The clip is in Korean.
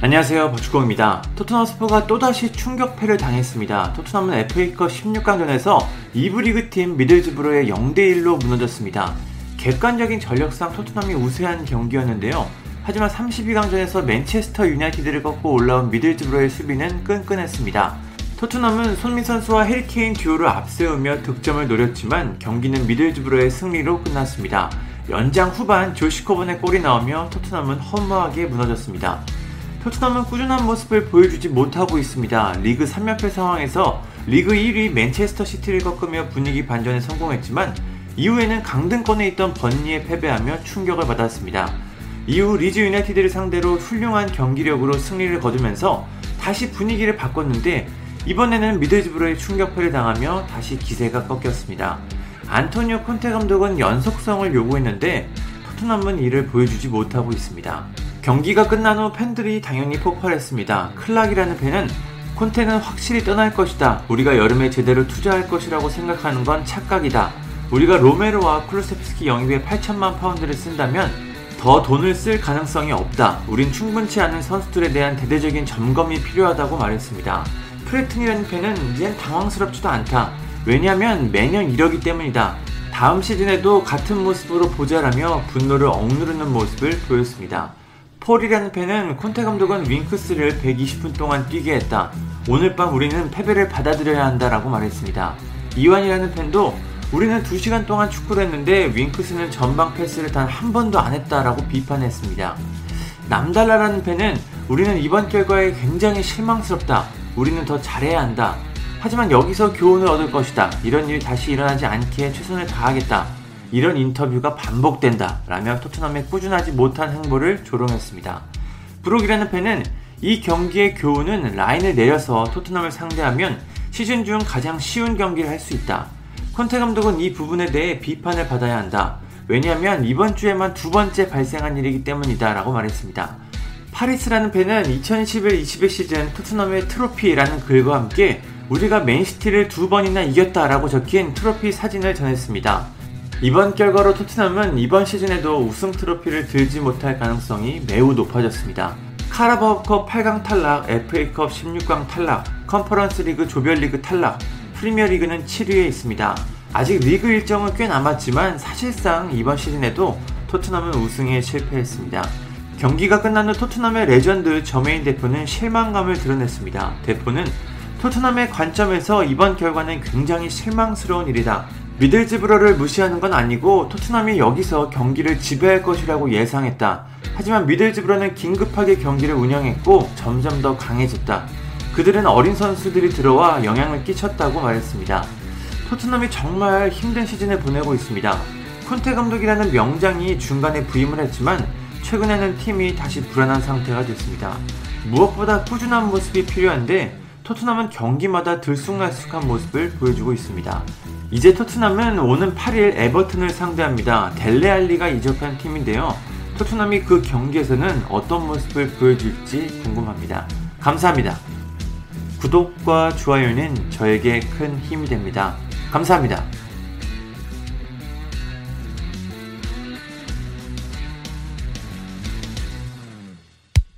안녕하세요 박주공입니다. 토트넘 스퍼가 또다시 충격패를 당했습니다. 토트넘은 FA컵 16강전에서 2부 리그팀 미들즈브로의 0대1로 무너졌습니다. 객관적인 전력상 토트넘이 우세한 경기였는데요. 하지만 32강전에서 맨체스터 유나이티드를 꺾고 올라온 미들즈브로의 수비는 끈끈했습니다. 토트넘은 손흥민 선수와 해리케인 듀오를 앞세우며 득점을 노렸지만 경기는 미들즈브로의 승리로 끝났습니다. 연장 후반 조시 코번의 골이 나오며 토트넘은 허무하게 무너졌습니다. 토트넘은 꾸준한 모습을 보여주지 못하고 있습니다. 리그 3연패 상황에서 리그 1위 맨체스터 시티를 꺾으며 분위기 반전에 성공했지만 이후에는 강등권에 있던 번리에 패배하며 충격을 받았습니다. 이후 리즈 유나이티드를 상대로 훌륭한 경기력으로 승리를 거두면서 다시 분위기를 바꿨는데 이번에는 미들즈브로의 충격패를 당하며 다시 기세가 꺾였습니다. 안토니오 콘테 감독은 연속성을 요구했는데 토트넘은 이를 보여주지 못하고 있습니다. 경기가 끝난 후 팬들이 당연히 폭발했습니다. 클락이라는 팬은 콘테는 확실히 떠날 것이다. 우리가 여름에 제대로 투자할 것이라고 생각하는 건 착각이다. 우리가 로메로와 클루세프스키 영입에 8천만 파운드를 쓴다면 더 돈을 쓸 가능성이 없다. 우린 충분치 않은 선수들에 대한 대대적인 점검이 필요하다고 말했습니다. 프레튼이라는 팬은 이젠 당황스럽지도 않다. 왜냐하면 매년 이러기 때문이다. 다음 시즌에도 같은 모습으로 보자라며 분노를 억누르는 모습을 보였습니다. 폴이라는 팬은 콘테 감독은 윙크스를 120분 동안 뛰게 했다. 오늘 밤 우리는 패배를 받아들여야 한다라고 말했습니다. 이완이라는 팬도 우리는 2시간 동안 축구를 했는데 윙크스는 전방 패스를 단 한 번도 안 했다라고 비판했습니다. 남달라라는 팬은 우리는 이번 결과에 굉장히 실망스럽다. 우리는 더 잘해야 한다. 하지만 여기서 교훈을 얻을 것이다. 이런 일이 다시 일어나지 않게 최선을 다하겠다. 이런 인터뷰가 반복된다 라며 토트넘의 꾸준하지 못한 행보를 조롱했습니다. 브룩이라는 팬은 이 경기의 교훈은 라인을 내려서 토트넘을 상대하면 시즌 중 가장 쉬운 경기를 할 수 있다. 콘테 감독은 이 부분에 대해 비판을 받아야 한다. 왜냐하면 이번 주에만 두 번째 발생한 일이기 때문이다 라고 말했습니다. 파리스라는 팬은 2011-21 시즌 토트넘의 트로피라는 글과 함께 우리가 맨시티를 두 번이나 이겼다라고 적힌 트로피 사진을 전했습니다. 이번 결과로 토트넘은 이번 시즌에도 우승 트로피를 들지 못할 가능성이 매우 높아졌습니다. 카라바오컵 8강 탈락, FA컵 16강 탈락, 컨퍼런스 리그 조별리그 탈락, 프리미어리그는 7위에 있습니다. 아직 리그 일정은 꽤 남았지만 사실상 이번 시즌에도 토트넘은 우승에 실패했습니다. 경기가 끝난 후 토트넘의 레전드 저메인 데포는 실망감을 드러냈습니다. 데포는 토트넘의 관점에서 이번 결과는 굉장히 실망스러운 일이다. 미들즈브러를 무시하는 건 아니고 토트넘이 여기서 경기를 지배할 것이라고 예상했다. 하지만 미들즈브러는 긴급하게 경기를 운영했고 점점 더 강해졌다. 그들은 어린 선수들이 들어와 영향을 끼쳤다고 말했습니다. 토트넘이 정말 힘든 시즌을 보내고 있습니다. 콘테 감독이라는 명장이 중간에 부임을 했지만 최근에는 팀이 다시 불안한 상태가 됐습니다. 무엇보다 꾸준한 모습이 필요한데 토트넘은 경기마다 들쑥날쑥한 모습을 보여주고 있습니다. 이제 토트넘은 오는 8일 에버튼을 상대합니다. 델레 알리가 이적한 팀인데요. 토트넘이 그 경기에서는 어떤 모습을 보여줄지 궁금합니다. 감사합니다. 구독과 좋아요는 저에게 큰 힘이 됩니다. 감사합니다.